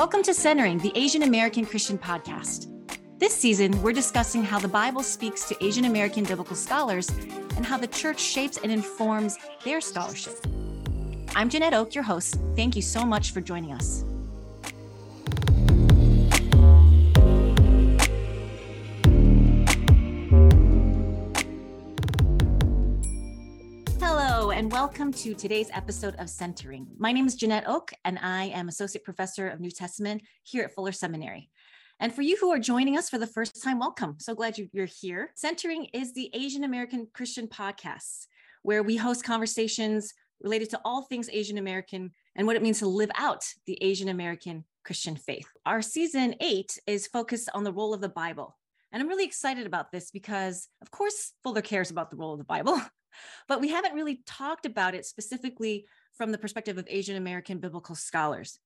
Welcome to Centering, the Asian American Christian podcast. This season, we're discussing how the Bible speaks to Asian American biblical scholars and how the church shapes and informs their scholarship. I'm Janette Ok, your host. Thank you so much for joining us. And welcome to today's episode of Centering. My name is Janette Ok, and I am Associate Professor of New Testament here at Fuller Seminary. And for you who are joining us for the first time, welcome. So glad you're here. Centering is the Asian American Christian podcast, where we host conversations related to all things Asian American and what it means to live out the Asian American Christian faith. Our season eight is focused on the role of the Bible. And I'm really excited about this because, of course, Fuller cares about the role of the Bible. but we haven't really talked about it specifically from the perspective of Asian American biblical scholars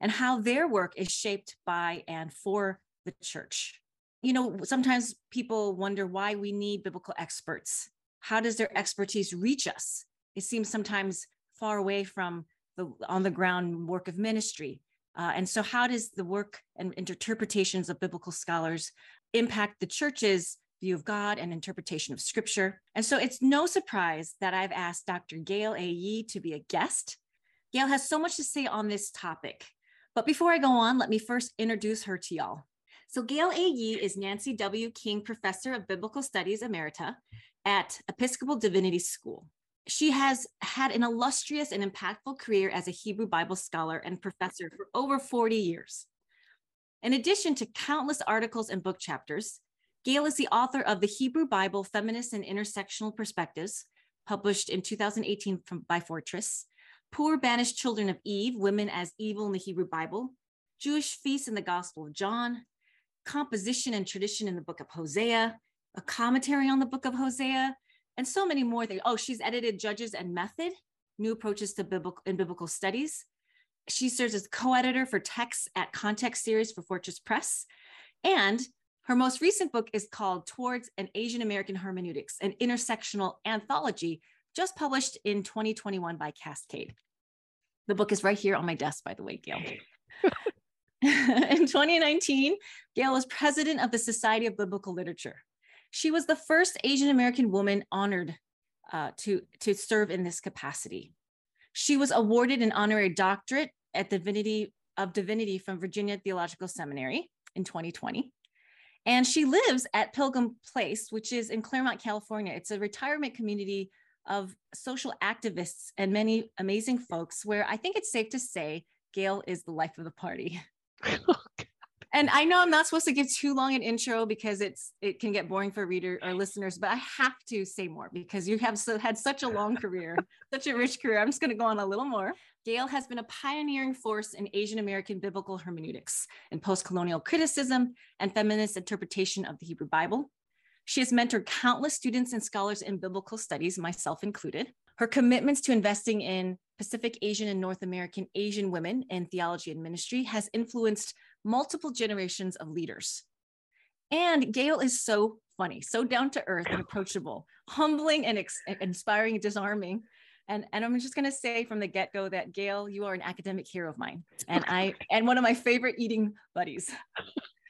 and how their work is shaped by and for the church. You know, sometimes people wonder why we need biblical experts. How does their expertise reach us? It seems sometimes far away from the on the ground work of ministry. Uh, and so, how does the work and interpretations of biblical scholars impact the church's view of God and interpretation of scripture. And so it's no surprise that I've asked Dr. Gail A. Yee to be a guest. Gail has so much to say on this topic. But before I go on, let me first introduce her to y'all. So, Gail A. Yee is Nancy W. King Professor of Biblical Studies Emerita at Episcopal Divinity School. She has had an illustrious and impactful career as a Hebrew Bible scholar and professor for over 40 years. In addition to countless articles and book chapters, Gail is the author of the Hebrew Bible Feminist and Intersectional Perspectives, published in 2018 from, by Fortress, Poor Banished Children of Eve, Women as Evil in the Hebrew Bible, Jewish Feasts in the Gospel of John, Composition and Tradition in the Book of Hosea, a commentary on the Book of Hosea, and so many more things. Oh, she's edited Judges and Method, New Approaches to Biblical in Biblical Studies. She serves as co-editor for Texts at Context series for Fortress Press, and her most recent book is called Towards an Asian American Hermeneutics, an intersectional anthology, just published in 2021 by Cascade. The book is right here on my desk, by the way, Gail. in 2019, Gail was president of the Society of Biblical Literature. She was the first Asian American woman honored uh, to, to serve in this capacity. She was awarded an honorary doctorate at Divinity of Divinity from Virginia Theological Seminary in 2020. And she lives at Pilgrim Place, which is in Claremont, California. It's a retirement community of social activists and many amazing folks where I think it's safe to say Gail is the life of the party. and I know I'm not supposed to give too long an intro because it's it can get boring for reader or listeners, but I have to say more because you have so, had such a long career, such a rich career. I'm just going to go on a little more. Gail has been a pioneering force in Asian American biblical hermeneutics and post-colonial criticism and feminist interpretation of the Hebrew Bible. She has mentored countless students and scholars in biblical studies, myself included. Her commitments to investing in Pacific Asian and North American Asian women in theology and ministry has influenced multiple generations of leaders. And Gail is so funny, so down to earth and approachable, humbling and ex- inspiring, disarming. And, and I'm just going to say from the get go that Gail, you are an academic hero of mine, and I and one of my favorite eating buddies.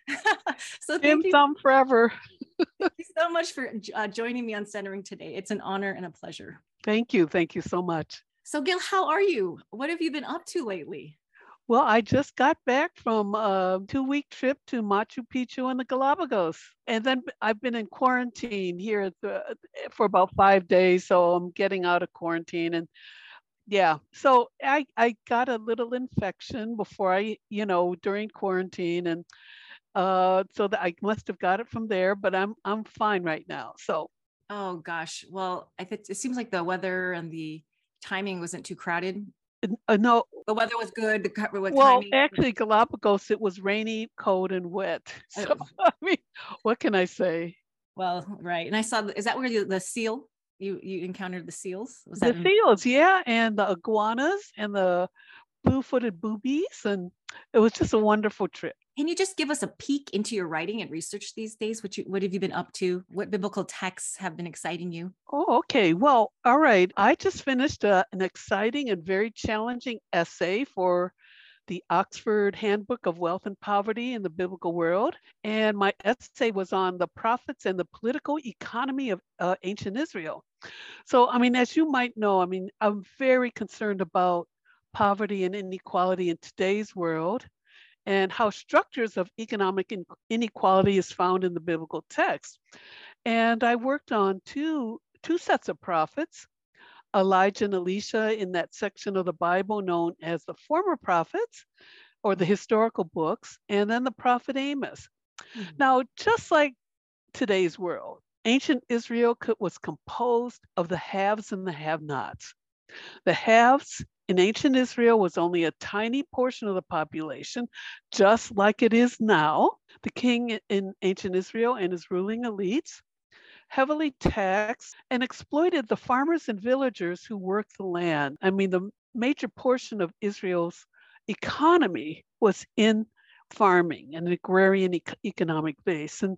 so thank you forever. thank you so much for uh, joining me on centering today. It's an honor and a pleasure. Thank you. Thank you so much. So, Gail, how are you? What have you been up to lately? Well, I just got back from a two week trip to Machu Picchu and the Galapagos. And then I've been in quarantine here the, for about five days. So I'm getting out of quarantine. And yeah, so I, I got a little infection before I, you know, during quarantine. And uh, so that I must have got it from there, but I'm I'm fine right now. So oh gosh. Well, I think it seems like the weather and the timing wasn't too crowded uh, no, the weather was good. The cover was well, timing. actually, Galapagos it was rainy, cold, and wet. So oh. I mean, what can I say? Well, right. And I saw. Is that where the, the seal? You you encountered the seals? Was the seals, yeah, and the iguanas and the blue-footed boobies, and it was just a wonderful trip. Can you just give us a peek into your writing and research these days? What you what have you been up to? What biblical texts have been exciting you? Oh, okay. Well, all right. I just finished a, an exciting and very challenging essay for the Oxford Handbook of Wealth and Poverty in the Biblical World. And my essay was on the prophets and the political economy of uh, ancient Israel. So, I mean, as you might know, I mean, I'm very concerned about poverty and inequality in today's world and how structures of economic inequality is found in the biblical text. And I worked on two, two sets of prophets, Elijah and Elisha in that section of the Bible known as the former prophets or the historical books, and then the prophet Amos. Mm-hmm. Now, just like today's world, ancient Israel was composed of the haves and the have nots. The haves in ancient Israel was only a tiny portion of the population, just like it is now. The king in ancient Israel and his ruling elites heavily taxed and exploited the farmers and villagers who worked the land. I mean, the major portion of Israel's economy was in farming, an agrarian e- economic base. And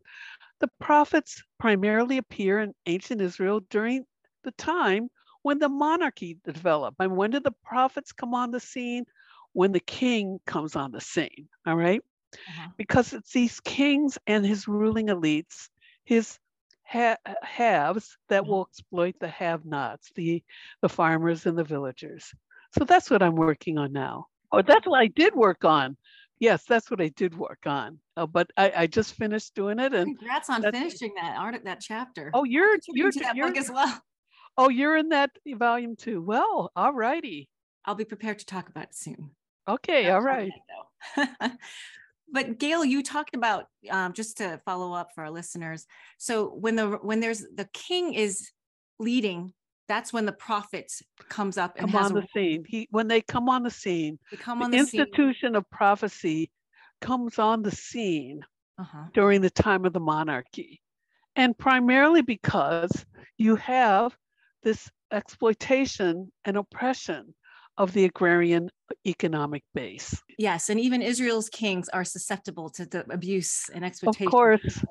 the prophets primarily appear in ancient Israel during the time when the monarchy developed. And when did the prophets come on the scene? When the king comes on the scene, all right? uh-huh. Because it's these kings and his ruling elites, his ha- haves that mm-hmm. will exploit the have-nots, the the farmers and the villagers. So that's what I'm working on now. Or oh, that's what I did work on. Yes, that's what I did work on. Uh, but I, I, just finished doing it. And congrats on finishing that art that chapter. Oh, you're you're, that you're, book as well. Oh, you're in that volume too. Well, all righty. I'll be prepared to talk about it soon. Okay, all right. but Gail, you talked about um, just to follow up for our listeners. So when the when there's the king is leading, that's when the prophet comes up and come on the scene. He when they come on the scene, they come on the, the institution scene. of prophecy comes on the scene uh-huh. during the time of the monarchy, and primarily because you have this exploitation and oppression of the agrarian economic base. Yes, and even Israel's kings are susceptible to the abuse and exploitation. Of course.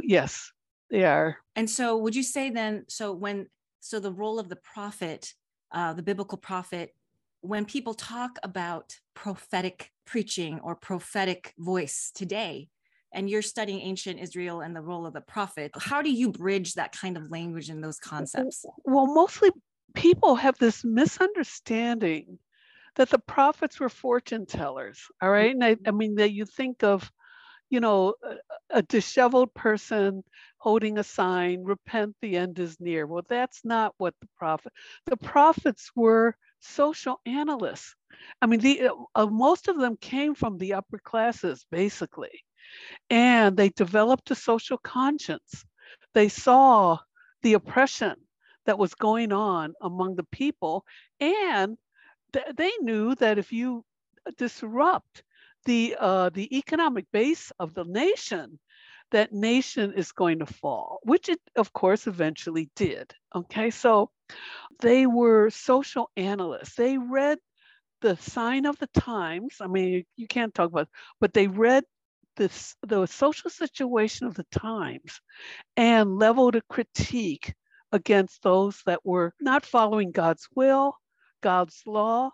Yes, they are. And so would you say then so when so the role of the prophet, uh, the biblical prophet when people talk about prophetic preaching or prophetic voice today, and you're studying ancient Israel and the role of the prophet. How do you bridge that kind of language and those concepts? Well, mostly people have this misunderstanding that the prophets were fortune tellers. All right. And I, I mean, that you think of, you know, a, a disheveled person holding a sign, repent, the end is near. Well, that's not what the prophet, the prophets were social analysts. I mean, the, uh, most of them came from the upper classes, basically. And they developed a social conscience. They saw the oppression that was going on among the people. And th- they knew that if you disrupt the, uh, the economic base of the nation, that nation is going to fall, which it, of course, eventually did. Okay, so they were social analysts. They read the sign of the times. I mean, you can't talk about, but they read this, the social situation of the times and leveled a critique against those that were not following God's will, God's law,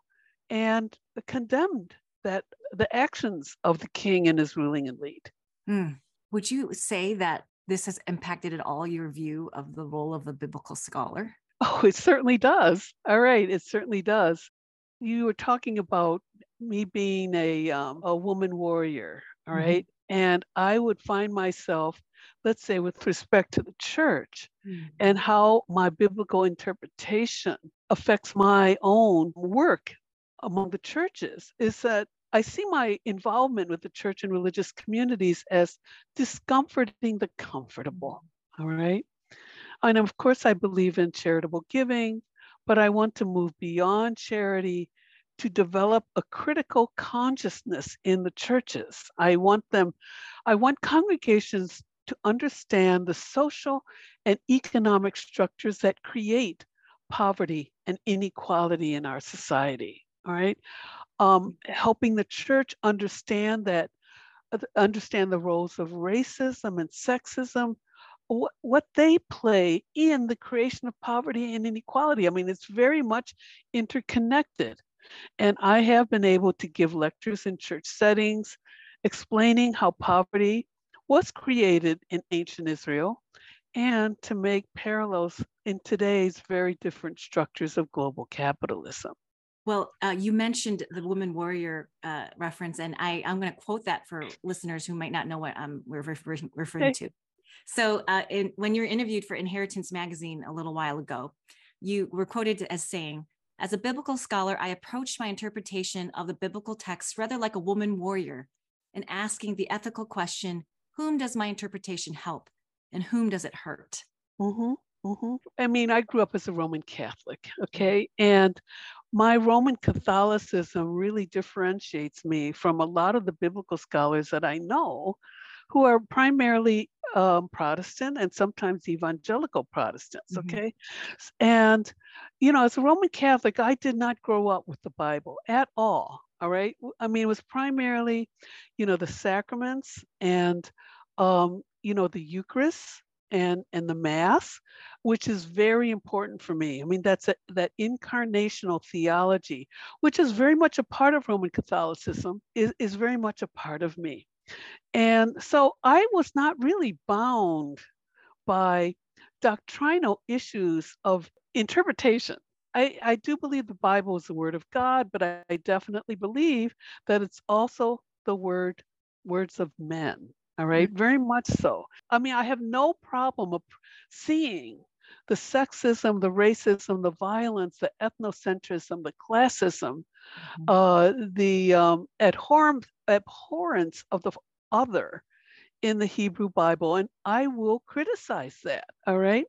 and condemned that the actions of the king and his ruling elite. Hmm. Would you say that this has impacted at all your view of the role of the biblical scholar? Oh, it certainly does. All right, it certainly does. You were talking about me being a um, a woman warrior, all mm-hmm. right? And I would find myself, let's say, with respect to the church mm-hmm. and how my biblical interpretation affects my own work among the churches, is that I see my involvement with the church and religious communities as discomforting the comfortable. All right. And of course, I believe in charitable giving, but I want to move beyond charity to develop a critical consciousness in the churches. I want them, I want congregations to understand the social and economic structures that create poverty and inequality in our society. All right. Um, helping the church understand that, uh, understand the roles of racism and sexism, what, what they play in the creation of poverty and inequality. I mean, it's very much interconnected. And I have been able to give lectures in church settings explaining how poverty was created in ancient Israel and to make parallels in today's very different structures of global capitalism. Well, uh, you mentioned the woman warrior uh, reference, and I, I'm going to quote that for listeners who might not know what I'm referring, referring okay. to. So, uh, in, when you were interviewed for Inheritance magazine a little while ago, you were quoted as saying, As a biblical scholar, I approached my interpretation of the biblical text rather like a woman warrior and asking the ethical question whom does my interpretation help and whom does it hurt? Mm-hmm, mm-hmm. I mean, I grew up as a Roman Catholic, okay? And my Roman Catholicism really differentiates me from a lot of the biblical scholars that I know who are primarily um, Protestant and sometimes evangelical Protestants. Mm-hmm. Okay. And, you know, as a Roman Catholic, I did not grow up with the Bible at all. All right. I mean, it was primarily, you know, the sacraments and, um, you know, the Eucharist and and the mass which is very important for me i mean that's a, that incarnational theology which is very much a part of roman catholicism is, is very much a part of me and so i was not really bound by doctrinal issues of interpretation I, I do believe the Bible is the word of God, but I, I definitely believe that it's also the word words of men. All right, mm-hmm. very much so. I mean, I have no problem of seeing the sexism, the racism, the violence, the ethnocentrism, the classism, mm-hmm. uh, the um, abhorrence of the other in the Hebrew Bible, and I will criticize that. All right.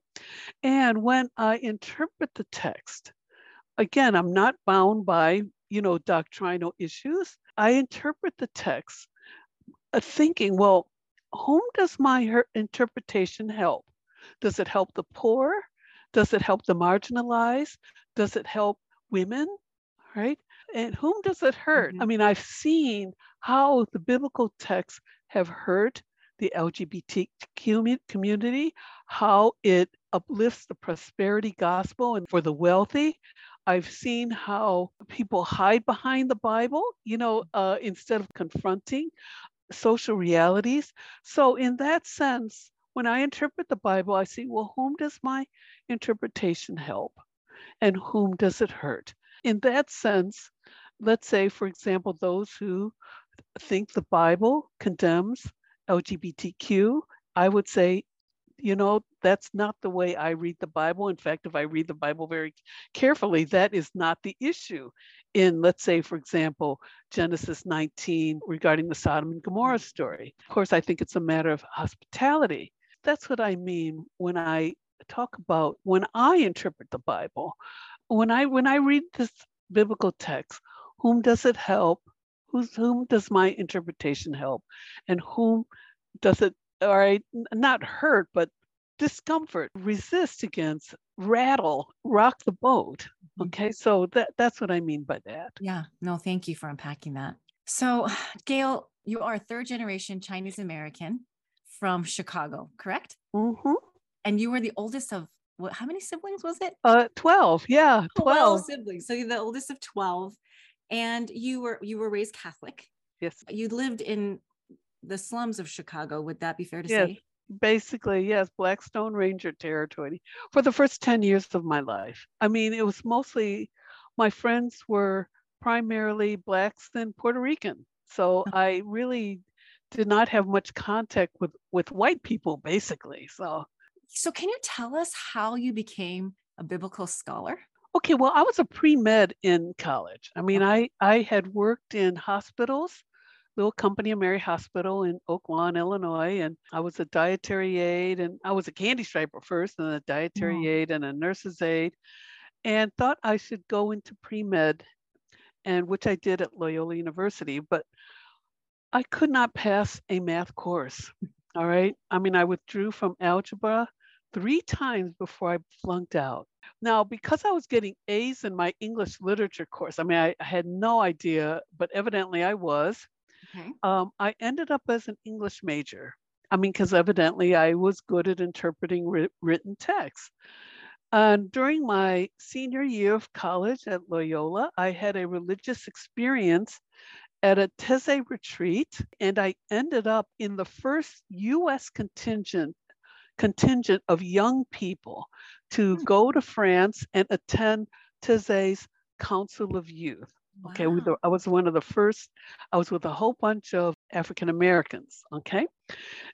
And when I interpret the text, again, I'm not bound by, you know, doctrinal issues. I interpret the text uh, thinking, well, whom does my interpretation help? Does it help the poor? Does it help the marginalized? Does it help women? Right? And whom does it hurt? Mm-hmm. I mean, I've seen how the biblical texts have hurt the LGBT community, how it uplifts the prosperity gospel and for the wealthy. I've seen how people hide behind the Bible, you know, uh, instead of confronting social realities. So, in that sense, when I interpret the Bible, I see, well, whom does my interpretation help and whom does it hurt? In that sense, let's say, for example, those who think the Bible condemns LGBTQ, I would say, you know, that's not the way I read the Bible. In fact, if I read the Bible very carefully, that is not the issue in, let's say, for example, Genesis 19 regarding the Sodom and Gomorrah mm. story. Of course, I think it's a matter of hospitality. That's what I mean when I talk about when I interpret the Bible. When I when I read this biblical text, whom does it help? Who's, whom does my interpretation help? And whom does it, all right, not hurt, but discomfort, resist against, rattle, rock the boat. Mm-hmm. Okay, so that, that's what I mean by that. Yeah, no, thank you for unpacking that. So, Gail, you are a third generation Chinese American from Chicago, correct? Mm-hmm. And you were the oldest of what? How many siblings was it? Uh, twelve. Yeah, twelve. 12 siblings. So you're the oldest of twelve, and you were you were raised Catholic. Yes. You lived in the slums of Chicago. Would that be fair to yes. say? Basically, yes, Blackstone Ranger territory for the first 10 years of my life. I mean, it was mostly my friends were primarily blacks and Puerto Rican. So oh. I really did not have much contact with with white people basically. So so can you tell us how you became a biblical scholar? Okay, well, I was a pre-med in college. I mean, uh-huh. I I had worked in hospitals, little company of Mary Hospital in Oak Lawn, Illinois, and I was a dietary aide and I was a candy striper first and a dietary mm. aide and a nurse's aide and thought I should go into pre-med and which I did at Loyola University, but I could not pass a math course. All right. I mean, I withdrew from algebra three times before I flunked out. Now, because I was getting A's in my English literature course, I mean, I, I had no idea, but evidently I was. Okay. Um, I ended up as an English major. I mean, because evidently I was good at interpreting ri- written text. And during my senior year of college at Loyola, I had a religious experience at a Taizé retreat, and I ended up in the first U.S. contingent contingent of young people to Hmm. go to France and attend Taizé's Council of Youth. Okay, we, Wow. I was one of the first. I was with a whole bunch of African Americans. Okay,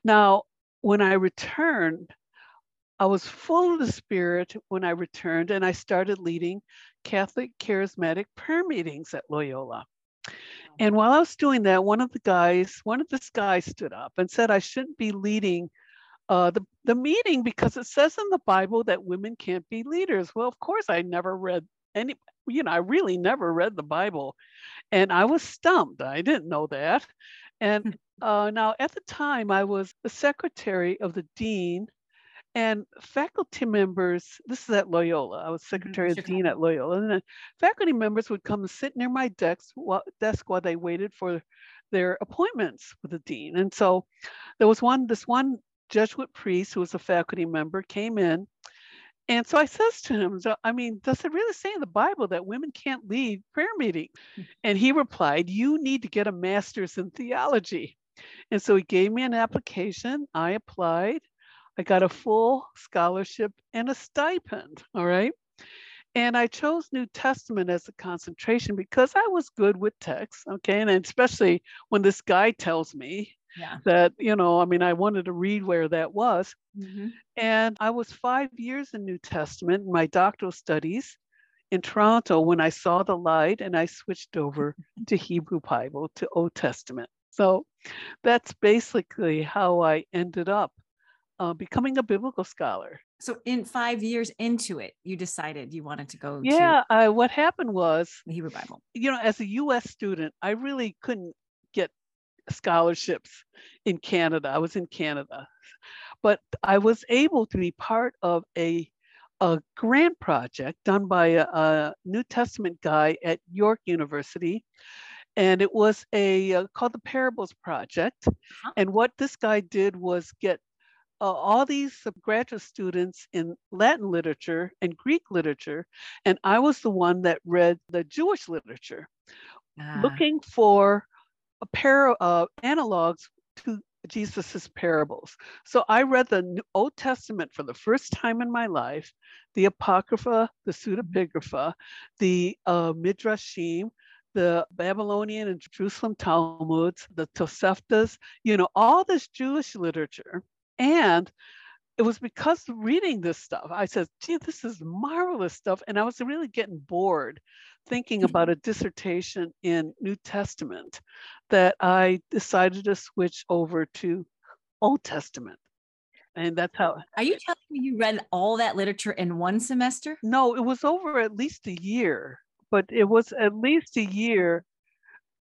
now when I returned, I was full of the Spirit when I returned, and I started leading Catholic Charismatic prayer meetings at Loyola. And while I was doing that, one of the guys, one of this guys stood up and said I shouldn't be leading uh, the, the meeting because it says in the Bible that women can't be leaders. Well, of course, I never read any, you know, I really never read the Bible. And I was stumped. I didn't know that. And uh, now at the time, I was the secretary of the dean and faculty members, this is at Loyola. I was secretary of the dean at Loyola. And faculty members would come and sit near my desk while, desk while they waited for their appointments with the dean. And so there was one, this one Jesuit priest who was a faculty member came in. And so I says to him, I mean, does it really say in the Bible that women can't lead prayer meetings? And he replied, You need to get a master's in theology. And so he gave me an application. I applied. I got a full scholarship and a stipend. All right. And I chose New Testament as a concentration because I was good with text. Okay. And especially when this guy tells me Yeah. that, you know, I mean, I wanted to read where that was. Mhm. And I was five years in New Testament in my doctoral studies in Toronto when I saw the light and I switched over to Hebrew Bible to Old Testament. So that's basically how I ended up uh, becoming a biblical scholar. So in five years into it, you decided you wanted to go to Yeah, I, what happened was, the Hebrew Bible. you know, as a US student, I really couldn't scholarships in Canada. I was in Canada, but I was able to be part of a a grant project done by a, a New Testament guy at York University, and it was a uh, called the Parables Project. And what this guy did was get uh, all these graduate students in Latin literature and Greek literature, and I was the one that read the Jewish literature. Ah, looking for a pair of uh, analogs to Jesus's parables. So I read the Old Testament for the first time in my life, the Apocrypha, the Pseudepigrapha, the uh, Midrashim, the Babylonian and Jerusalem Talmuds, the Toseftas, you know, all this Jewish literature. And it was because reading this stuff, I said, gee, this is marvelous stuff. And I was really getting bored thinking about mm-hmm. a dissertation in New Testament that I decided to switch over to Old Testament. And that's how, Are you telling me you read all that literature in one semester? no, it was over at least a year, but it was at least a year.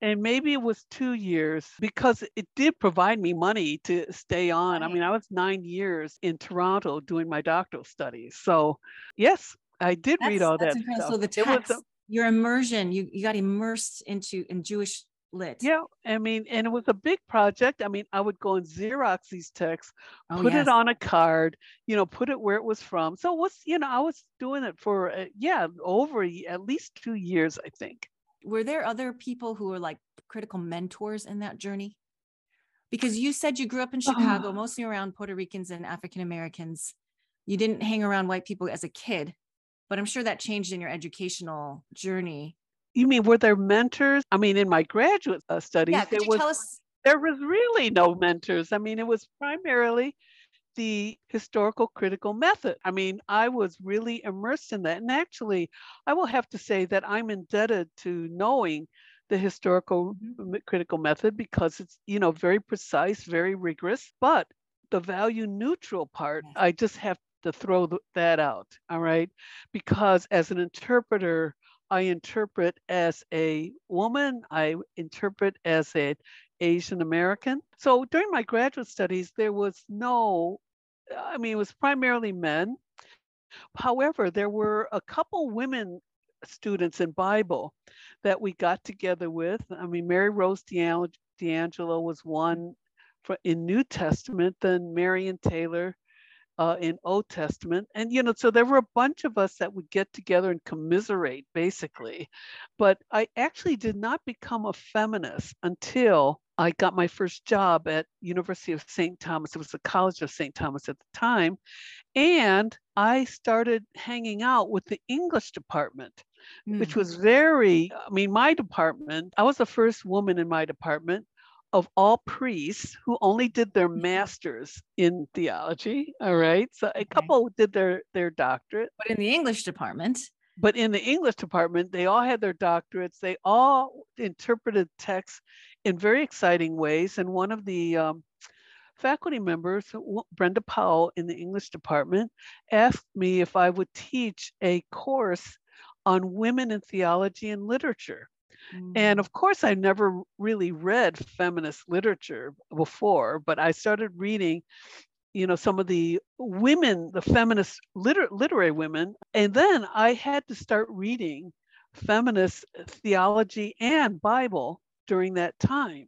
And maybe it was two years because it did provide me money to stay on. I mean, I was nine years in Toronto doing my doctoral studies. So, yes, I did read all that's that incredible. stuff. So the was a- text, your immersion, you you got immersed into in Jewish lit. Yeah, I mean, and it was a big project. I mean, I would go and Xerox these texts, Oh, put yes. it on a card, you know, put it where it was from. So it was, you know, I was doing it for, uh, yeah, over at least two years, I think. Were there other people who were like critical mentors in that journey? Because you said you grew up in Chicago, Oh. mostly around Puerto Ricans and African Americans. You didn't hang around white people as a kid, but I'm sure that changed in your educational journey. You mean were there mentors? I mean, in my graduate uh, studies, Yeah, could there you was tell us? there was really no mentors. I mean, it was primarily the historical critical method. I mean, I was really immersed in that. And actually, I will have to say that I'm indebted to knowing the historical Mhm. critical method because it's, you know, very precise, very rigorous, but the value neutral part. I just have to throw th- that out. All right. Because as an interpreter, I interpret as a woman, I interpret as an Asian American. So during my graduate studies, there was no, I mean, it was primarily men. However, there were a couple women students in Bible that we got together with. I mean, Mary Rose D'Ang- D'Angelo was one for, in New Testament, then Marion Taylor uh, in Old Testament. And, you know, so there were a bunch of us that would get together and commiserate, basically. But I actually did not become a feminist until I got my first job at University of St. Thomas. It was the College of St. Thomas at the time. And I started hanging out with the English department, mm. which was very, I mean, my department, I was the first woman in my department of all priests who only did their mm-hmm. masters in theology. All right. So a couple did their their doctorate. But in the English department. But in the English department, they all had their doctorates. They all interpreted texts in very exciting ways. And one of the um, faculty members, Brenda Powell in the English department, asked me if I would teach a course on women in theology and literature. Mm. And of course, I never really read feminist literature before, but I started reading, you know, some of the women, the feminist liter- literary women. And then I had to start reading feminist theology and Bible during that time.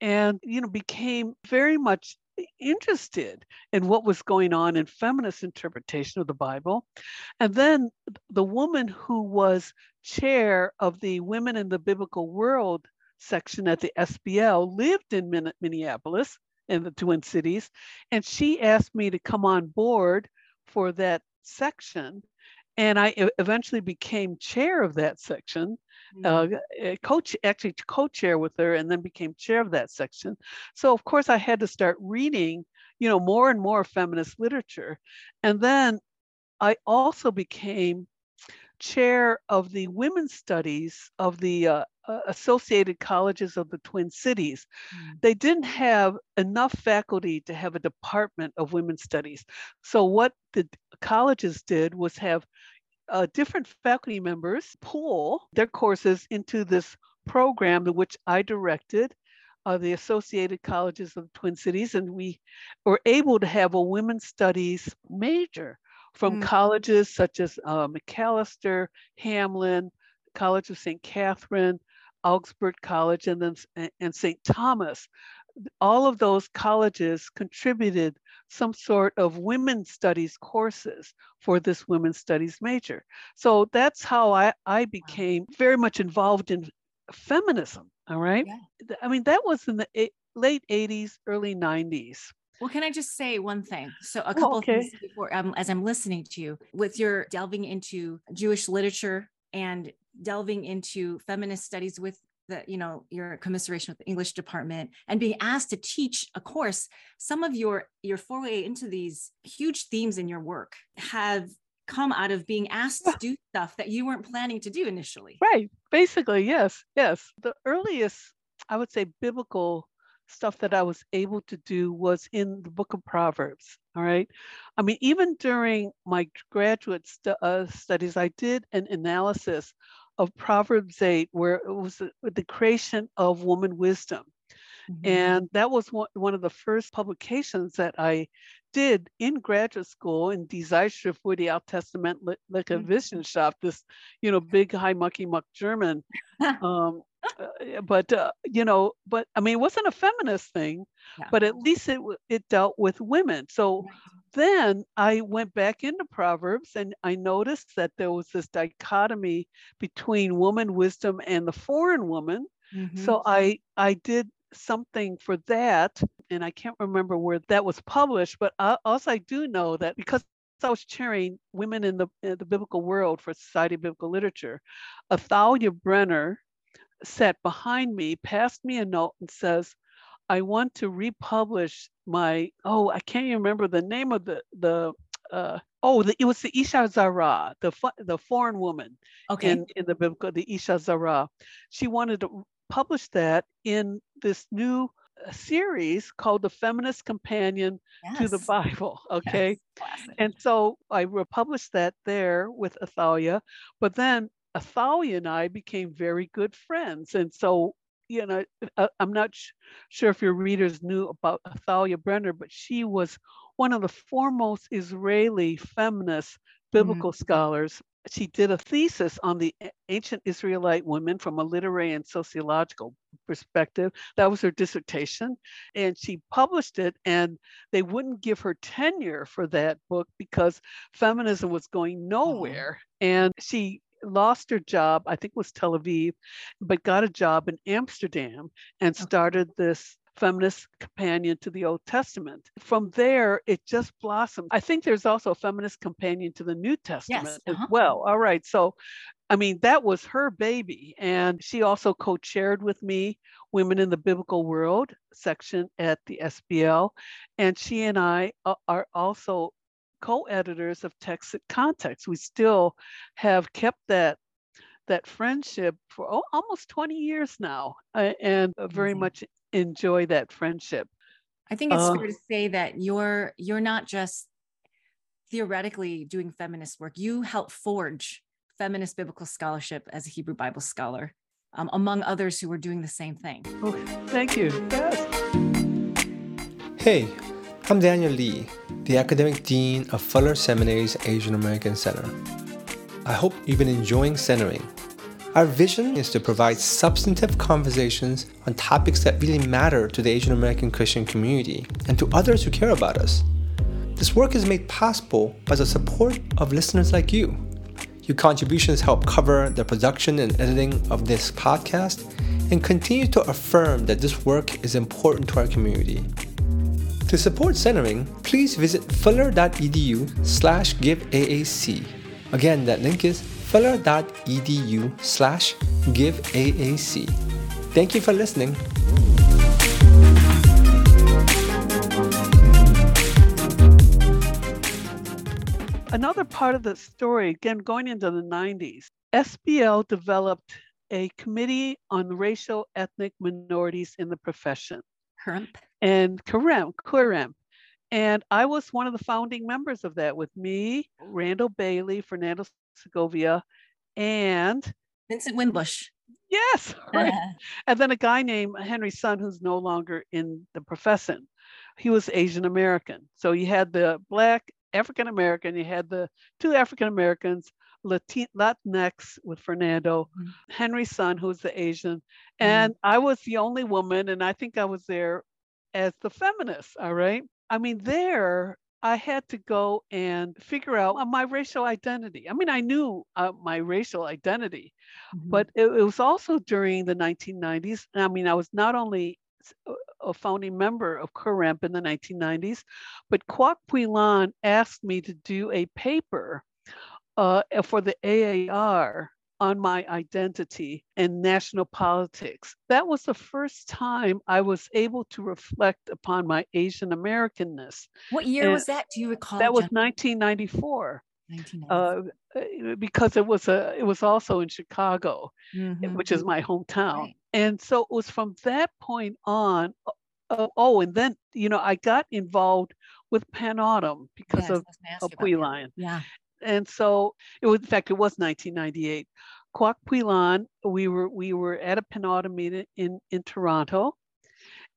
And, you know, became very much interested in what was going on in feminist interpretation of the Bible. And then the woman who was chair of the Women in the Biblical World section at the SBL lived in Minneapolis in the Twin Cities. And she asked me to come on board for that section. And I eventually became chair of that section uh, mm-hmm. eh, coach actually co-chair with her and then became chair of that section so of course i had to start reading you know more and more feminist literature and then i also became chair of the women's studies of the uh, uh associated colleges of the twin cities mm. they didn't have enough faculty to have a department of women's studies so what the colleges did was have uh, different faculty members pool their courses into this program which I directed, uh, the Associated Colleges of the Twin Cities, and we were able to have a women's studies major from mm. colleges such as uh, Macalester, Hamline, College of St. Catherine, Augsburg College, and then and St. Thomas. All of those colleges contributed some sort of women's studies courses for this women's studies major. So that's how I, I became very much involved in feminism. All right. Yeah. I mean, that was in the eight, late 80s, early 90s. Well, can I just say one thing? So, a oh, couple oh, okay. things before, um, as I'm listening to you, with your delving into Jewish literature and delving into feminist studies with the you know your commiseration with the english department and being asked to teach a course some of your your foray into these huge themes in your work have come out of being asked to do stuff that you weren't planning to do initially. Right. Basically yes yes. The earliest i would say biblical stuff that i was able to do was in the book of proverbs all right? I mean even during my graduate uh, studies i did an analysis of Proverbs 8, where it was the, creation of woman wisdom. Mm-hmm. And that was one, one of the first publications that I did in graduate school in Die Zeitschrift für die Alttestamentliche mm-hmm. Wissenschaft, this, you know, big high mucky muck German. um, but uh, you know, but I mean, it wasn't a feminist thing, yeah. but at least it it dealt with women. So then I went back into Proverbs and I noticed that there was this dichotomy between woman wisdom and the foreign woman. Mm-hmm. So I I did something for that and I can't remember where that was published, but I, also I do know that because I was chairing Women in the, in the Biblical World for Society of Biblical Literature, Athalia Brenner sat behind me, passed me a note and says, I want to republish my oh I can't even remember the name of the the uh, oh the, it was the Isha Zara the the foreign woman okay in, in the biblical the Isha Zara she wanted to publish that in this new uh, series called the feminist companion yes. to the bible okay yes. and so i republished that there with athalia but then athalia and i became very good friends and so you know, uh, I'm not sh- sure if your readers knew about Athalia Brenner, but she was one of the foremost Israeli feminist biblical mm-hmm. scholars. She did a thesis on the ancient Israelite women from a literary and sociological perspective. That was her dissertation. And she published it, and they wouldn't give her tenure for that book because feminism was going Oh. nowhere. And she lost her job, I think it was Tel Aviv, but got a job in Amsterdam and started this feminist companion to the Old Testament. From there, it just blossomed. I think there's also a feminist companion to the New Testament as uh-huh. well. All right. So, I mean, that was her baby. And she also co chaired with me Women in the Biblical World section at the SBL. And she and I are also co editors of Text at Context. We still have kept that. That friendship for oh, almost 20 years now, uh, and uh, very Amazing. much enjoy that friendship. I think it's Uh, fair to say that you're you're not just theoretically doing feminist work. You help forge feminist biblical scholarship as a Hebrew Bible scholar, um, among others who are doing the same thing. Oh, thank you. Yes. Hey, I'm Daniel Lee, the Academic Dean of Fuller Seminary's Asian American Center. I hope you've been enjoying centering. Our vision is to provide substantive conversations on topics that really matter to the Asian American Christian community and to others who care about us. This work is made possible by the support of listeners like you. Your contributions help cover the production and editing of this podcast and continue to affirm that this work is important to our community. To support centering, please visit fuller.edu slash giveaac. Again, that link is fuller.edu slash giveaac. Thank you for listening. Another part of the story, again, going into the 90s, SBL developed a committee on racial ethnic minorities in the profession Hermp. And Karem, Kurem. And I was one of the founding members of that with me, Randall Bailey, Fernando Segovia, and Vincent Wimbush. yes, right. and then a guy named Henry Sun, who's no longer in the profession. He was Asian American. So you had the black African American, you had the two African Americans, Latin, Latinx with Fernando, Mhm. Henry Sun, who's the Asian, and I was the only woman, and I think I was there as the feminist. All right. I mean, there I had to go and figure out uh, my racial identity. I mean, I knew uh, my racial identity, Mhm. but it, it was also during the 1990s. I mean, I was not only a founding member of CUREMP in the 1990s, but Kwok Puilan asked me to do a paper uh, for the AAR on my identity and national politics. That was the first time I was able to reflect upon my Asian Americanness. what year and was that? Do you recall? That was Jen? 1994 uh, uh, because it was a it was also in Chicago, Mhm. which is my hometown. Right. And so it was from that point on. Uh, oh, and then you know I got involved with PANAAWTM because Yes, of I was gonna of you about that. Puilan. Yeah. And so it was in fact it was 1998. Kwok Puilan, we were we were at a Pan meeting in, in Toronto,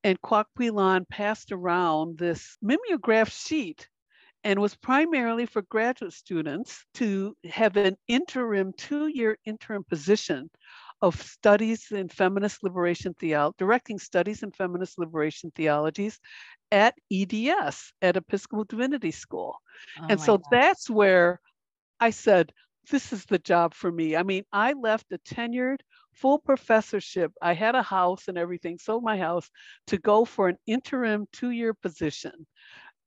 and Kwok Puilan passed around this mimeograph sheet and was primarily for graduate students to have an interim two-year interim position of studies in feminist liberation theology, directing studies in feminist liberation theologies at EDS, at Episcopal Divinity School. Oh and so God. that's where I said, this is the job for me. I mean, I left a tenured full professorship. I had a house and everything, sold my house to go for an interim two year position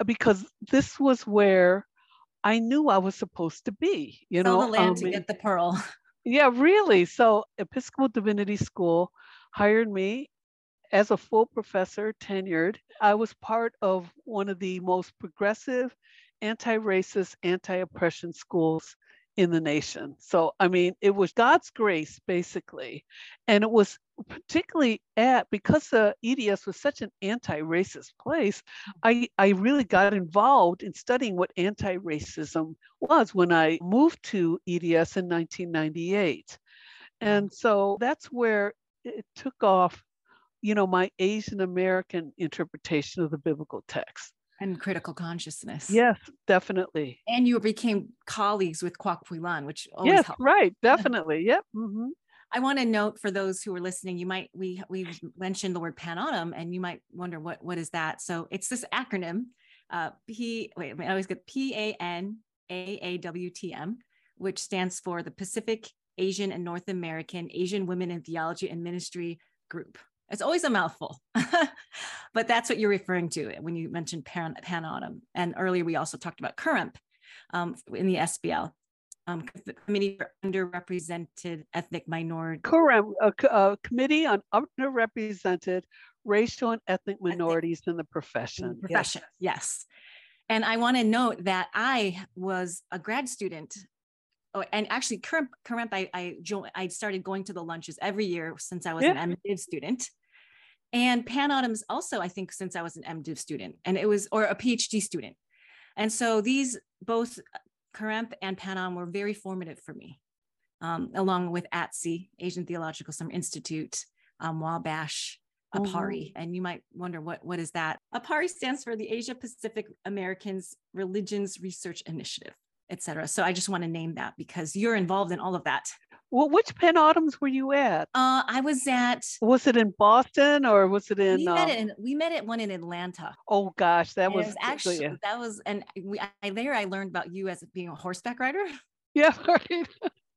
because this was where I knew I was supposed to be. You Sell know, the land um, to get the pearl. yeah, really. So Episcopal Divinity School hired me as a full professor, tenured. I was part of one of the most progressive, anti-racist, anti-oppression schools in the nation. So I mean, it was God's grace basically, and it was particularly at because the EDS was such an anti-racist place. I I really got involved in studying what anti-racism was when I moved to EDS in 1998. And so that's where it took off, you know, my Asian American interpretation of the biblical text. And critical consciousness. Yes, definitely. And you became colleagues with Kwok Puilan, which always Yes, right, definitely. Yep. hmm I want to note for those who are listening, you might we we mentioned the word PANAAWTM and you might wonder what what is that. So it's this acronym, uh, P. Wait, I always get P A N A A W T M, which stands for the Pacific Asian and North American Asian Women in Theology and Ministry Group. It's always a mouthful, but that's what you're referring to when you mentioned Pan, Pan And earlier we also talked about CUREMP um, in the SBL um, Committee for Underrepresented Ethnic Minority. Correct. A, a, committee on underrepresented racial and ethnic minorities ethnic. in the profession. In the profession, yes. yes. And I want to note that I was a grad student. Oh, and actually, CUREMP, CUREMP I, I, joined, I started going to the lunches every year since I was yeah. an MDiv student. And PANAAWTM's also, I think, since I was an MDiv student, and it was, or a PhD student. And so these both CUREMP and PANAAWTM were very formative for me, um, along with ATSI, Asian Theological Summer Institute, um, Wabash, APARRI. Mm-hmm. And you might wonder what, what is that? APARRI stands for the Asia Pacific Americans Religions Research Initiative, et cetera. So I just want to name that because you're involved in all of that. Well, which PANAAWTMs were you at? Uh, I was at. Was it in Boston or was it in? We met it in. We met at one in Atlanta. Oh gosh, that was, was, actually yeah. that was, and we I, there I learned about you as being a horseback rider. Yeah, right.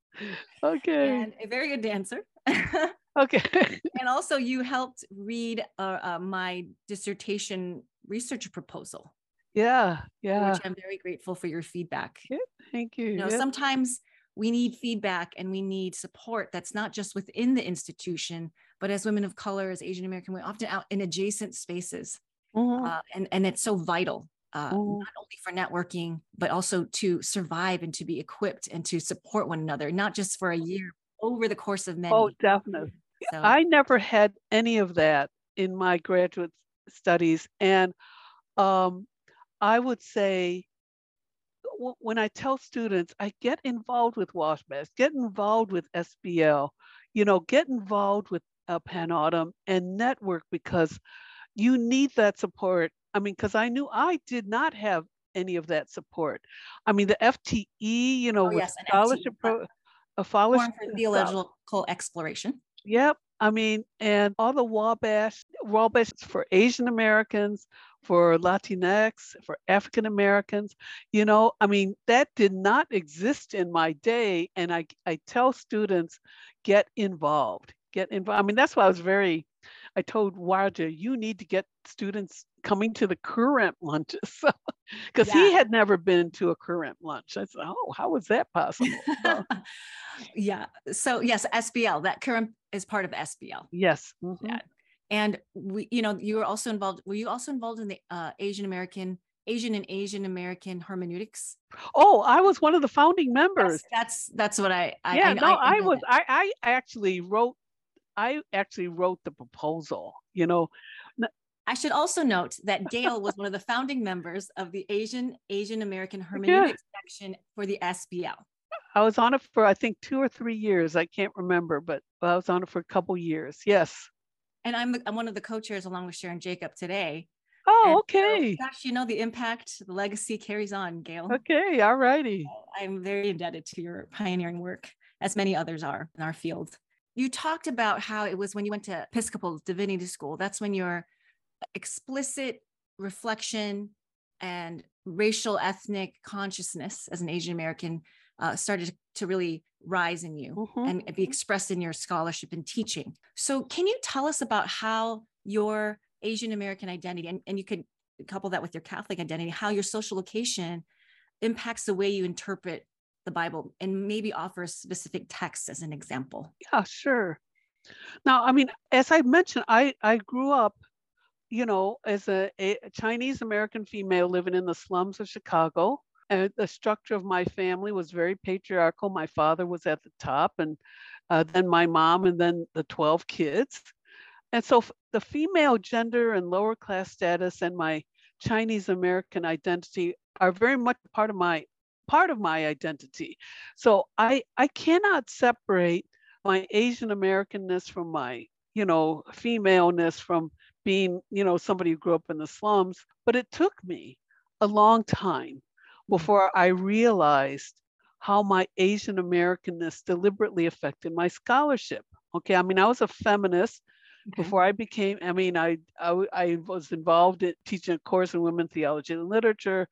okay. And a very good dancer. okay. and also, you helped read uh, uh, my dissertation research proposal. Yeah, yeah. Which I'm very grateful for your feedback. Yeah, thank you. You know, sometimes we need feedback and we need support that's not just within the institution, but as women of color, as Asian American, we're often out in adjacent spaces. Mm-hmm. Uh, and, and it's so vital, uh, mm-hmm. not only for networking, but also to survive and to be equipped and to support one another, not just for a year, over the course of many. Oh, definitely. So, I never had any of that in my graduate studies. And um, I would say when I tell students, I get involved with Wabash, get involved with SBL, you know, get involved with uh, PANAAWTM and network because you need that support. I mean, because I knew I did not have any of that support. I mean, the FTE, you know, oh, with yes, scholarship, pro, a scholarship for theological exploration. Yep. I mean, and all the Wabash, Wabash for Asian Americans, for Latinx, for African Americans. You know, I mean, that did not exist in my day. And I, I tell students, get involved, get involved. I mean, that's why I was very, I told Warja, you need to get students coming to the CUREMP lunches because yeah. he had never been to a CUREMP lunch. I said, oh, how was that possible? yeah. So yes, SBL, that CUREMP is part of SBL. Yes. Mm-hmm. Yeah and we you know you were also involved were you also involved in the uh, asian american asian and asian american hermeneutics oh i was one of the founding members that's that's, that's what i, I yeah I, no i, I was I, I actually wrote i actually wrote the proposal you know I should also note that Dale was one of the founding members of the Asian Asian American Hermeneutics yeah. section for the SBL. I was on it for I think two or three years. I can't remember, but I was on it for a couple years. Yes and I'm, I'm one of the co-chairs along with Sharon Jacob today. Oh, and okay. So, gosh, you know the impact, the legacy carries on, Gale. Okay, all righty. I'm very indebted to your pioneering work, as many others are in our field. You talked about how it was when you went to Episcopal Divinity School. That's when your explicit reflection and racial ethnic consciousness as an Asian American uh, started to really rise in you mm-hmm. and be expressed in your scholarship and teaching. So, can you tell us about how your Asian American identity, and, and you could couple that with your Catholic identity, how your social location impacts the way you interpret the Bible and maybe offer a specific text as an example? Yeah, sure. Now, I mean, as I mentioned, I, I grew up, you know, as a, a Chinese American female living in the slums of Chicago. And the structure of my family was very patriarchal. My father was at the top, and uh, then my mom, and then the 12 kids. And so the female gender and lower class status and my Chinese American identity are very much part of my part of my identity. So I I cannot separate my Asian Americanness from my, you know, femaleness from being, you know, somebody who grew up in the slums. But it took me a long time before I realized how my Asian Americanness deliberately affected my scholarship. Okay. I mean, I was a feminist Okay. before I became, I mean, I I was involved in teaching a course in women theology and literature,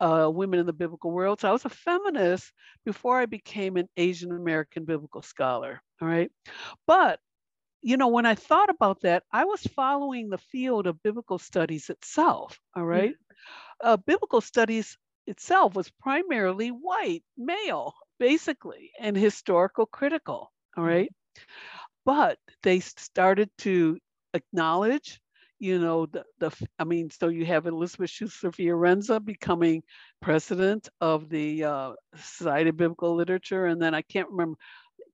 uh, women in the biblical world. So I was a feminist before I became an Asian American biblical scholar. All right. But, you know, when I thought about that, I was following the field of biblical studies itself. All right. Uh, biblical studies itself was primarily white, male, basically, and historical critical. All right but they started to acknowledge you know the, the i mean so you have elisabeth schüssler fiorenza becoming president of the uh, society of biblical literature and then i can't remember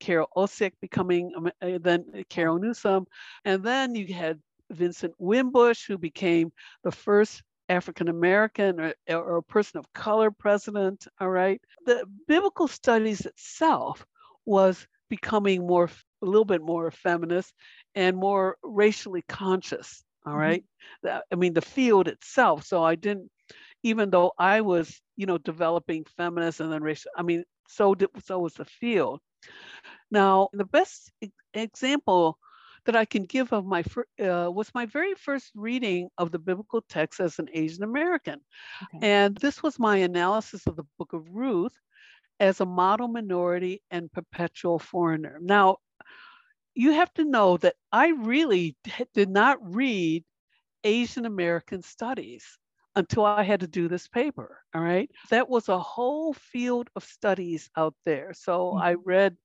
carol osiek becoming um, uh, then carol newsom and then you had vincent wimbush who became the first african american or, or a person of color president all right? The biblical studies itself was becoming more a little bit more feminist and more racially conscious all Mhm. i mean the field itself. So i didn't even though i was you know developing feminist and then racial i mean so did so was the field. Now the best example that i can give of my uh, was my very first reading of the biblical text as an asian american Okay. and this was my analysis of the book of ruth as a model minority and perpetual foreigner. Now, you have to know that I really did not read Asian American studies until I had to do this paper. All right. That was a whole field of studies out there. So I read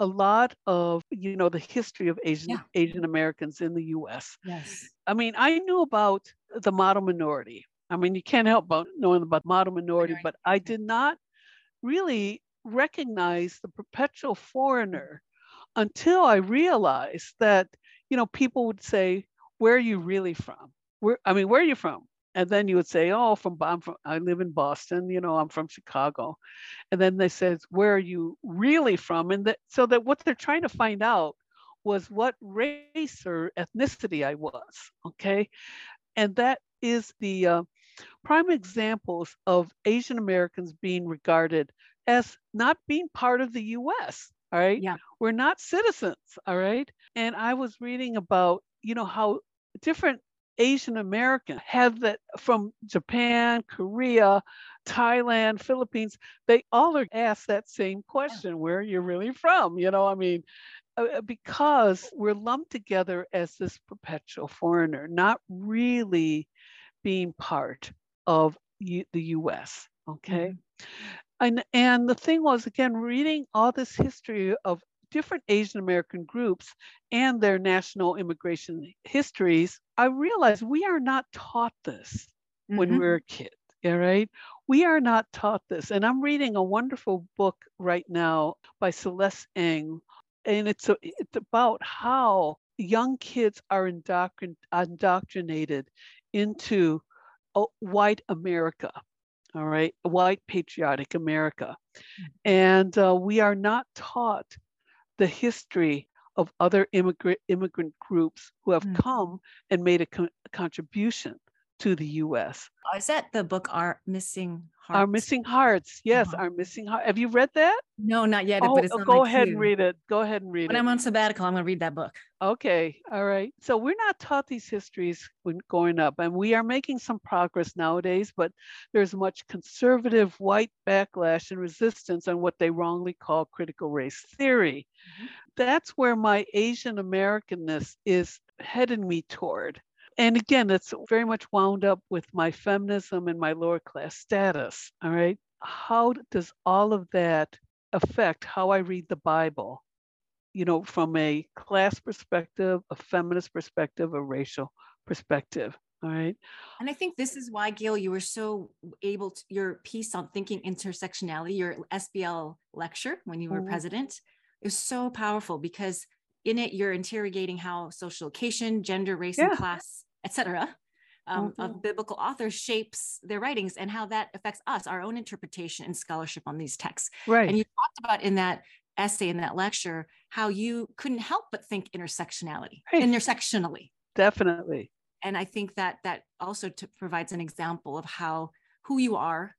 a lot of, you know, the history of Asian Yeah. Asian Americans in the US. Yes. I mean, I knew about the model minority. I mean, you can't help but knowing about model minority, Minority, but I did not really recognize the perpetual foreigner until I realized that, you know, people would say, "Where are you really from?" Where I mean, where are you from? And then you would say, "Oh, from I'm from I live in Boston. You know, I'm from Chicago." And then they said, "Where are you really from?" And that so that what they're trying to find out was what race or ethnicity I was. Okay, and that is the uh, prime examples of Asian Americans being regarded as not being part of the US. All right. Yeah. We're not citizens. All right. And I was reading about, you know, how different Asian American have that from Japan, Korea, Thailand, Philippines, they all are asked that same question where are you really from? You know, I mean, uh, because we're lumped together as this perpetual foreigner, not really being part of U- the US. Okay. And, and the thing was, again, reading all this history of different Asian American groups and their national immigration histories, I realized we are not taught this when Mhm. we're a kid. All right. We are not taught this. And I'm reading a wonderful book right now by Celeste Ng. And it's, a, it's about how young kids are indoctrin- indoctrinated into white America. All right. White patriotic America. And uh, we are not taught the history of other immigrant immigrant groups who have Mm. come and made a, con- contribution to the U.S. Oh, Is that the book Our Missing Hearts? Our Missing Hearts. Yes, Uh-huh. Our Missing Hearts. Have you read that? No, not yet. Oh, but it's uh, go ahead and read it. Go ahead and read When it. I'm on sabbatical, I'm going to read that book. Okay, all right. So we're not taught these histories when growing up, and we are making some progress nowadays, but there's much conservative white backlash and resistance on what they wrongly call critical race theory. Mhm. That's where my Asian Americanness is heading me toward. And again, it's very much wound up with my feminism and my lower class status. All right. How does all of that affect how I read the Bible? you know, from a class perspective, a feminist perspective, a racial perspective. All right. And I think this is why, Gale, you were so able to, your piece on thinking intersectionality, your SBL lecture when you were Mhm. president, is so powerful because in it, you're interrogating how social location, gender, race, Yeah. and class, et cetera, um, of biblical authors shapes their writings and how that affects us, our own interpretation and scholarship on these texts. Right. And you talked about in that essay, in that lecture, how you couldn't help but think intersectionality, Right. intersectionally Definitely. and i think that that also t- provides an example of how who you are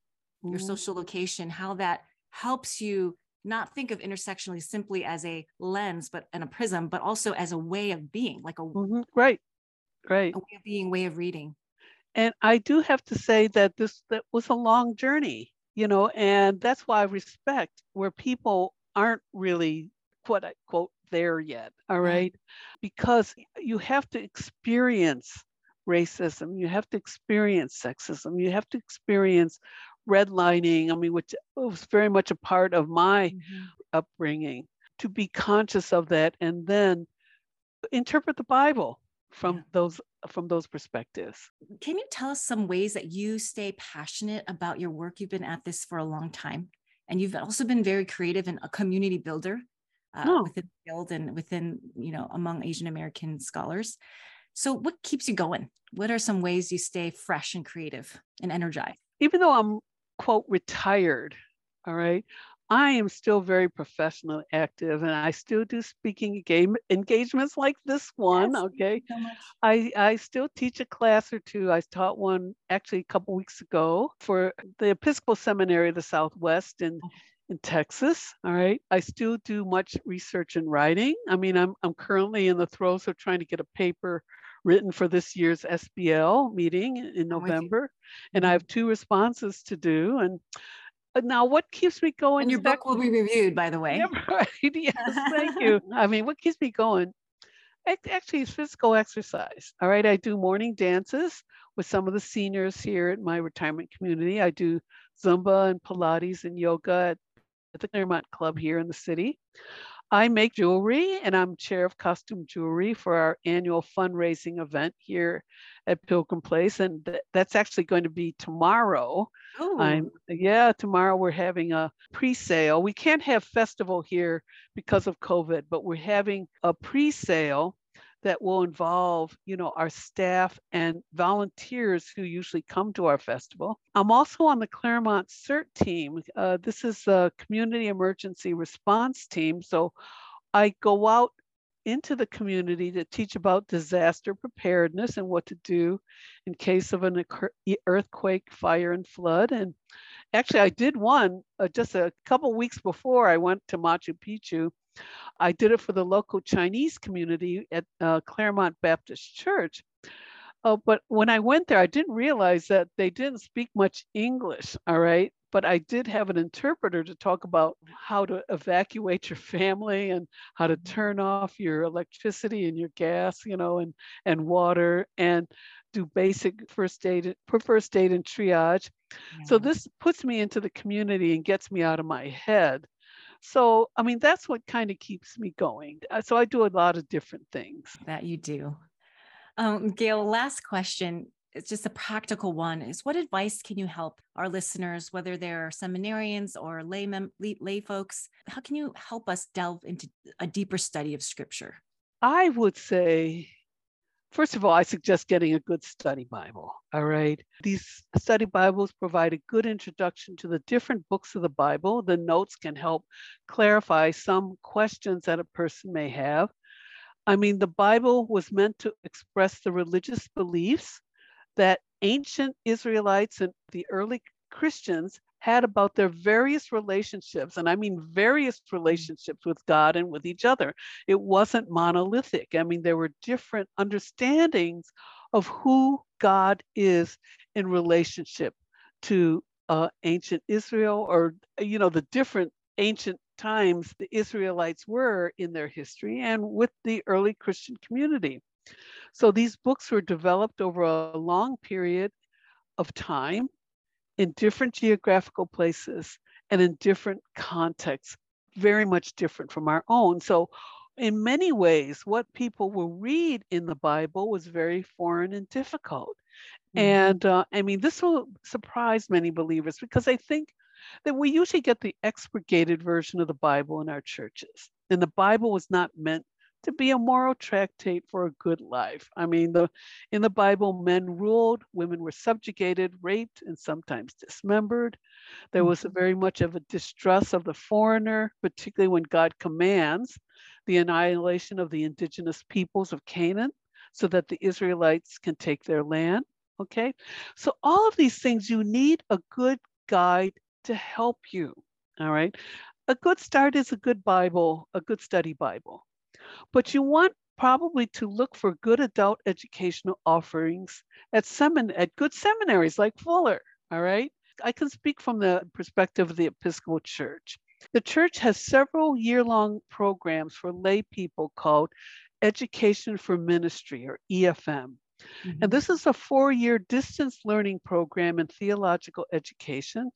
your Mhm. social location how that helps you not think of intersectionally simply as a lens, but and a prism, but also as a way of being, like a, Mhm. Right. Right. a way of being, way of reading. And I do have to say that this that was a long journey, you know, and that's why I respect where people aren't really quote unquote there yet. all right Yeah. right. Because you have to experience racism, you have to experience sexism, you have to experience redlining. I mean, which was very much a part of my Mhm. upbringing to be conscious of that and then interpret the bible from Yeah. those from those perspectives Can you tell us some ways that you stay passionate about your work? You've been at this for a long time, and you've also been very creative and a community builder uh, Oh. within the field and within, you know, among Asian American scholars. So, what keeps you going? What are some ways you stay fresh and creative and energized? even though i'm quote retired all right i am still very professionally active and i still do speaking game engagements like this one Yes, okay So. I, I still teach a class or two. I taught one actually a couple weeks ago for the Episcopal Seminary of the Southwest in, in Texas. All right. I still do much research and writing. I mean, I'm, I'm currently in the throes of trying to get a paper written for this year's SBL meeting in you. November. And I Mhm. have two responses to do. And uh, now what keeps me going? And your book will be reviewed, by the way. yeah, right. Yes, thank you. I mean, what keeps me going? Actually, it's physical exercise. All right. I do morning dances with some of the seniors here at my retirement community. I do Zumba and Pilates and yoga at, at the Claremont Club here in the city. I make jewelry and I'm chair of costume jewelry for our annual fundraising event here at Pilgrim Place. And th- that's actually going to be tomorrow. Oh, I'm yeah, tomorrow we're having a pre-sale. We can't have festival here because of COVID, but we're having a pre-sale that will involve, you know, our staff and volunteers who usually come to our festival. I'm also on the Claremont CERT team. Uh, this is a community emergency response team. So I go out into the community to teach about disaster preparedness and what to do in case of an earthquake, fire, and flood. And actually, I did one uh, just a couple weeks before I went to Machu Picchu. I did it for the local Chinese community at uh, Claremont Baptist Church. Uh, but when I went there, I didn't realize that they didn't speak much English. All right. But I did have an interpreter to talk about how to evacuate your family and how to turn off your electricity and your gas, you know, and, and water and do basic first aid, first aid and triage. So this puts me into the community and gets me out of my head. So, I mean, that's what kind of keeps me going. Uh, So I do a lot of different things. that you do. Um, Gale, last question. It's just a practical one is what advice can you help our listeners, whether they're seminarians or lay, mem- lay, lay folks? How can you help us delve into a deeper study of scripture? I would say, first of all, I suggest getting a good study Bible. All right. These study Bibles provide a good introduction to the different books of the Bible. The notes can help clarify some questions that a person may have. I mean, the Bible was meant to express the religious beliefs that ancient Israelites and the early Christians had about their various relationships, and I mean various relationships with God and with each other. It wasn't monolithic. I mean, there were different understandings of who God is in relationship to uh, ancient Israel or, you know, the different ancient times the Israelites were in their history and with the early Christian community. So these books were developed over a long period of time in different geographical places and in different contexts, very much different from our own. So, in many ways, what people will read in the Bible was very foreign and difficult. Mhm. And uh, I mean, this will surprise many believers because I think that we usually get the expurgated version of the Bible in our churches. And the Bible was not meant to be a moral tractate for a good life. I mean, the in the Bible, men ruled, women were subjugated, raped, and sometimes dismembered. There was a mm-hmm. very much of a distrust of the foreigner, particularly when God commands the annihilation of the indigenous peoples of Canaan so that the Israelites can take their land. Okay. So, all of these things, you need a good guide to help you. All right. a good start is a good Bible, a good study Bible. But you want probably to look for good adult educational offerings at semin at good seminaries like Fuller. All right. I can speak from the perspective of the Episcopal Church. The church has several year long programs for lay people called Education for Ministry or EFM. Mm-hmm. And this is a four year distance learning program in theological education.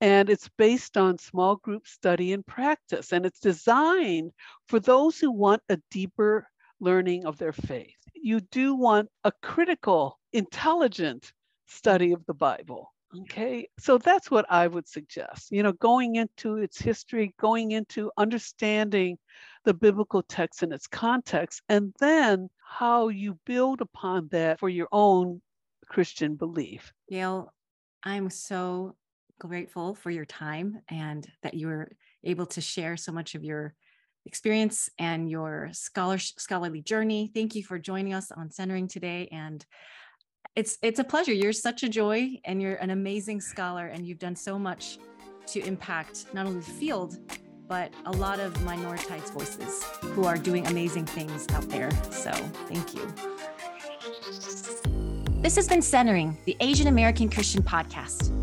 And it's based on small group study and practice. And it's designed for those who want a deeper learning of their faith. You do want a critical, intelligent study of the Bible. Okay, so that's what I would suggest. You know, going into its history, going into understanding the biblical text in its context, and then how you build upon that for your own Christian belief. Gale, I'm so grateful for your time and that you were able to share so much of your experience and your scholar, scholarly journey. Thank you for joining us on Centering today. And it's it's a pleasure. You're such a joy and you're an amazing scholar and you've done so much to impact not only the field, but a lot of minoritized voices who are doing amazing things out there. So thank you. This has been Centering, the Asian American Christian podcast.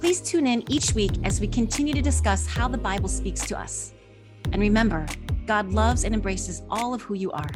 Please tune in each week as we continue to discuss how the Bible speaks to us. And remember, God loves and embraces all of who you are.